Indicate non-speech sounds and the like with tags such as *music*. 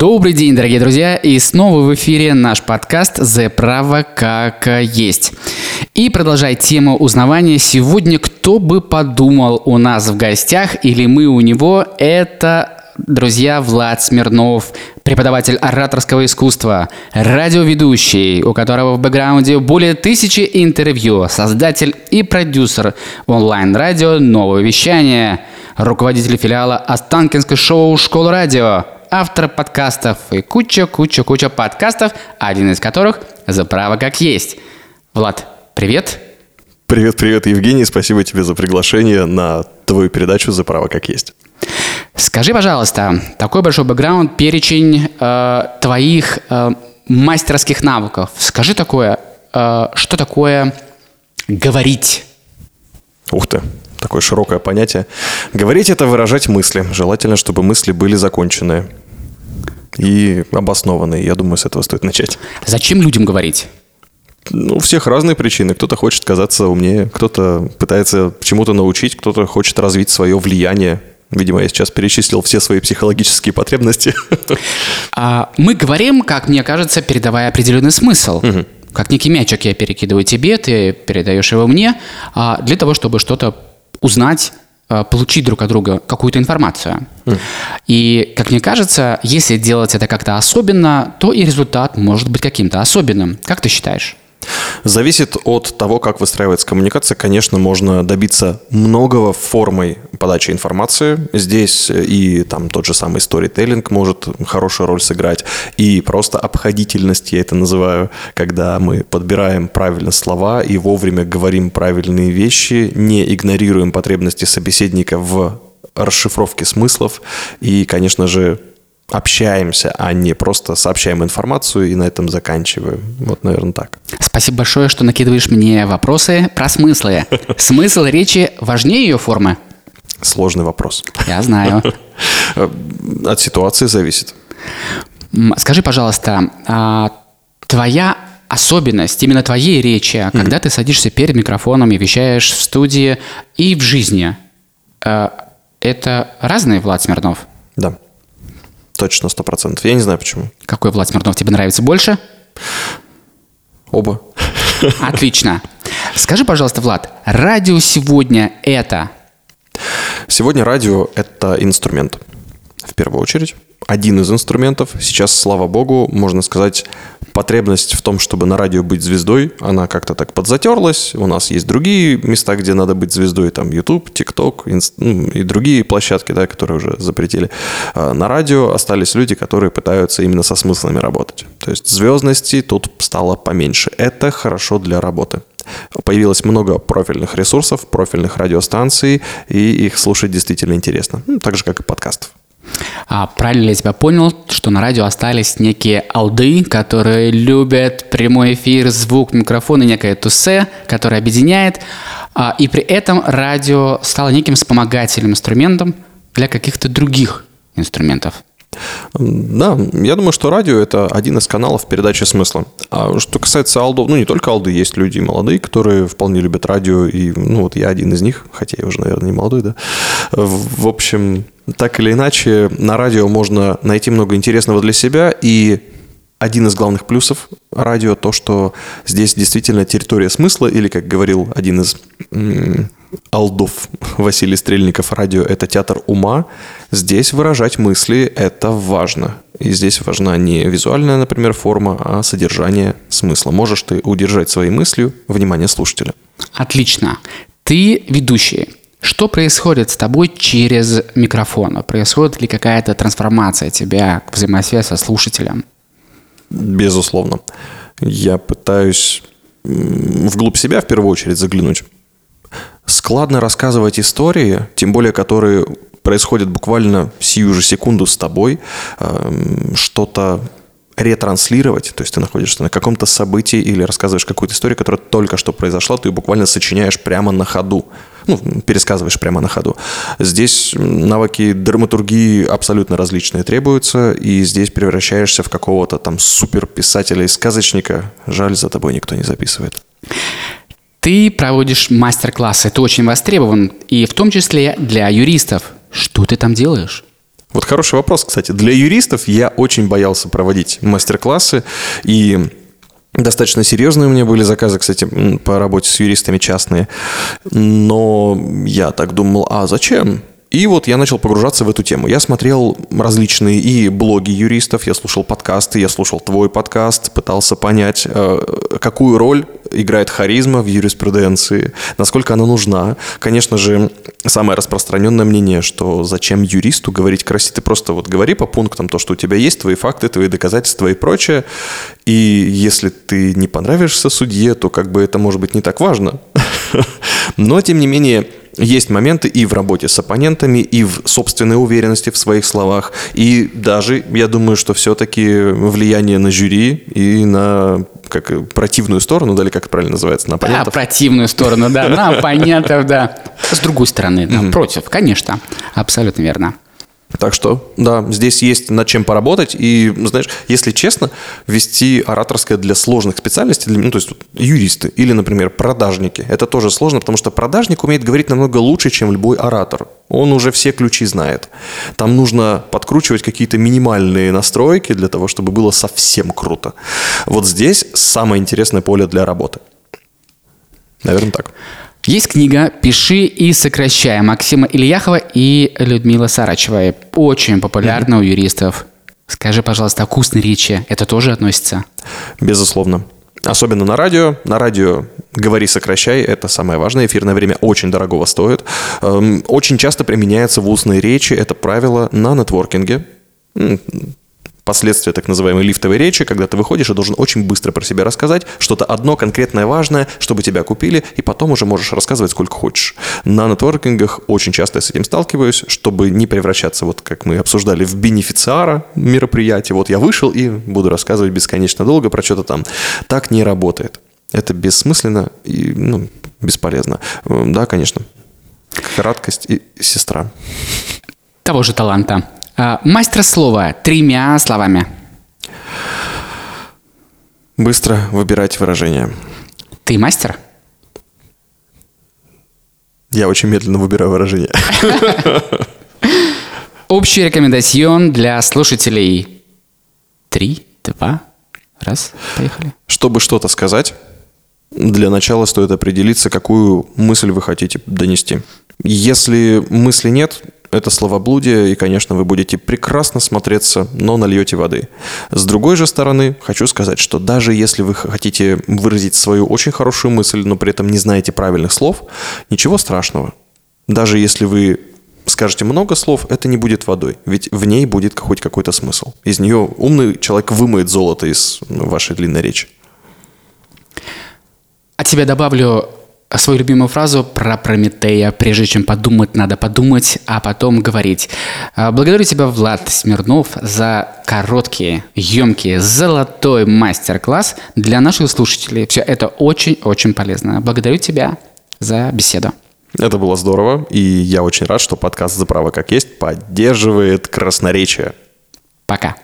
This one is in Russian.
Добрый день, дорогие друзья, и снова в эфире наш подкаст «The право как есть». И продолжая тему узнавания, сегодня кто бы подумал у нас в гостях или мы у него, это друзья, Влад Смирнов, преподаватель ораторского искусства, радиоведущий, у которого в бэкграунде более тысячи интервью, создатель и продюсер онлайн-радио «Новое вещание», руководитель филиала Останкинской шоу «Школа радио», автор подкастов и куча-куча-куча подкастов, один из которых «За право как есть». Влад, привет! Привет, привет, Евгений. Спасибо тебе за приглашение на твою передачу «За право как есть». Скажи, пожалуйста, такой большой бэкграунд, перечень э, твоих э, мастерских навыков. Скажи такое, э, что такое говорить? Ух ты, такое широкое понятие. Говорить – это выражать мысли. Желательно, чтобы мысли были законченные и обоснованные. Я думаю, с этого стоит начать. Зачем людям говорить? Ну, у всех разные причины. Кто-то хочет казаться умнее, кто-то пытается чему-то научить, кто-то хочет развить свое влияние. Видимо, я сейчас перечислил все свои психологические потребности. А, мы говорим, как мне кажется, передавая определенный смысл. Угу. Как некий мячик я перекидываю тебе, ты передаешь его мне, а, для того, чтобы что-то узнать, получить друг от друга какую-то информацию. Mm. И, как мне кажется, если делать это как-то особенно, то и результат может быть каким-то особенным. Как ты считаешь? Зависит от того, как выстраивается коммуникация. Конечно, можно добиться многого формой подачи информации. Здесь и там тот же самый сторителлинг может хорошую роль сыграть. И просто обходительность, я это называю, когда мы подбираем правильно слова и вовремя говорим правильные вещи, не игнорируем потребности собеседника в расшифровке смыслов и, конечно же, общаемся, а не просто сообщаем информацию и на этом заканчиваем. Вот, наверное, так. Спасибо большое, что накидываешь мне вопросы про смыслы. *laughs* Смысл речи важнее ее формы? Сложный вопрос. Я знаю. *laughs* От ситуации зависит. Скажи, пожалуйста, а твоя особенность именно твоей речи, mm-hmm. когда ты садишься перед микрофоном и вещаешь в студии и в жизни, э, это разные Влад Смирнов? Да. Точно, сто процентов. Я не знаю почему. Какой Влад Смирнов тебе нравится больше? Оба. *laughs* Отлично. Скажи, пожалуйста, Влад, радио сегодня это? Сегодня радио – это инструмент, в первую очередь один из инструментов. Сейчас, слава богу, можно сказать, потребность в том, чтобы на радио быть звездой, она как-то так подзатерлась. У нас есть другие места, где надо быть звездой, там YouTube, TikTok инст... ну, и другие площадки, да, которые уже запретили. А на радио остались люди, которые пытаются именно со смыслами работать. То есть звездности тут стало поменьше. Это хорошо для работы. Появилось много профильных ресурсов, профильных радиостанций, и их слушать действительно интересно. Ну, так же, как и подкастов. А, правильно я тебя понял, что на радио остались некие алды, которые любят прямой эфир, звук, микрофон и некое тусе, которое объединяет, а, и при этом радио стало неким вспомогательным инструментом для каких-то других инструментов? Да, я думаю, что радио – это один из каналов передачи смысла. А что касается алдов, ну, не только алды, есть люди молодые, которые вполне любят радио, и, ну, вот я один из них, хотя я уже, наверное, не молодой, да. В общем, так или иначе, на радио можно найти много интересного для себя, и один из главных плюсов радио то, что здесь действительно территория смысла, или, как говорил один из алдов Василий Стрельников, радио – это театр ума. Здесь выражать мысли – это важно. И здесь важна не визуальная, например, форма, а содержание смысла. Можешь ты удержать своей мыслью внимание слушателя. Отлично. Ты ведущий. Что происходит с тобой через микрофон? Происходит ли какая-то трансформация тебя, взаимосвязь со слушателем? Безусловно. Я пытаюсь вглубь себя в первую очередь заглянуть. Складно рассказывать истории, тем более которые происходят буквально сию же секунду с тобой, эм, что-то ретранслировать, то есть ты находишься на каком-то событии или рассказываешь какую-то историю, которая только что произошла, ты буквально сочиняешь прямо на ходу, ну, пересказываешь прямо на ходу. Здесь навыки драматургии абсолютно различные требуются, и здесь превращаешься в какого-то там суперписателя и сказочника. Жаль, за тобой никто не записывает. Ты проводишь мастер-классы, ты очень востребован, и в том числе для юристов. Что ты там делаешь? Вот хороший вопрос, кстати. Для юристов я очень боялся проводить мастер-классы, и Достаточно серьезные у меня были заказы, кстати, по работе с юристами частные. Но я так думал, а зачем? И вот я начал погружаться в эту тему. Я смотрел различные и блоги юристов, я слушал подкасты, я слушал твой подкаст, пытался понять, э, какую роль играет харизма в юриспруденции, насколько она нужна. Конечно же, самое распространенное мнение, что зачем юристу говорить красиво, ты просто вот говори по пунктам то, что у тебя есть, твои факты, твои доказательства и прочее. И если ты не понравишься судье, то как бы это может быть не так важно. *laughs* Но, тем не менее, есть моменты и в работе с оппонентами, и в собственной уверенности в своих словах, и даже, я думаю, что все-таки влияние на жюри и на как противную сторону, да, или как это правильно называется, на оппонентов. Да, противную сторону, да, на *laughs* оппонентов, да. С другой стороны, против, конечно, абсолютно верно. Так что, да, здесь есть над чем поработать. И, знаешь, если честно, вести ораторское для сложных специальностей, для, ну, то есть юристы или, например, продажники, это тоже сложно, потому что продажник умеет говорить намного лучше, чем любой оратор. Он уже все ключи знает. Там нужно подкручивать какие-то минимальные настройки для того, чтобы было совсем круто. Вот здесь самое интересное поле для работы. Наверное, так. Есть книга «Пиши и сокращай» Максима Ильяхова и Людмилы Сарачевой. Очень популярна у юристов. Скажи, пожалуйста, о устной речи это тоже относится? Безусловно. Особенно на радио. На радио говори, сокращай. Это самое важное. Эфирное время очень дорогого стоит. Эм, очень часто применяется в устной речи это правило на нетворкинге последствия так называемой лифтовой речи, когда ты выходишь и должен очень быстро про себя рассказать, что-то одно конкретное важное, чтобы тебя купили, и потом уже можешь рассказывать сколько хочешь. На нетворкингах очень часто я с этим сталкиваюсь, чтобы не превращаться, вот как мы обсуждали, в бенефициара мероприятия. Вот я вышел и буду рассказывать бесконечно долго про что-то там. Так не работает. Это бессмысленно и ну, бесполезно. Да, конечно. Краткость и сестра. Того же таланта. А, мастер слова тремя словами. Быстро выбирать выражение. Ты мастер? Я очень медленно выбираю выражение. *laughs* Общий рекомендацион для слушателей. Три, два, раз, поехали. Чтобы что-то сказать, для начала стоит определиться, какую мысль вы хотите донести. Если мысли нет, это словоблудие, и, конечно, вы будете прекрасно смотреться, но нальете воды. С другой же стороны, хочу сказать, что даже если вы хотите выразить свою очень хорошую мысль, но при этом не знаете правильных слов, ничего страшного. Даже если вы скажете много слов, это не будет водой, ведь в ней будет хоть какой-то смысл. Из нее умный человек вымоет золото из вашей длинной речи. От тебя добавлю свою любимую фразу про Прометея. Прежде чем подумать, надо подумать, а потом говорить. А, благодарю тебя, Влад Смирнов, за короткий, емкий, золотой мастер-класс для наших слушателей. Все это очень-очень полезно. Благодарю тебя за беседу. Это было здорово, и я очень рад, что подкаст «За право как есть» поддерживает красноречие. Пока.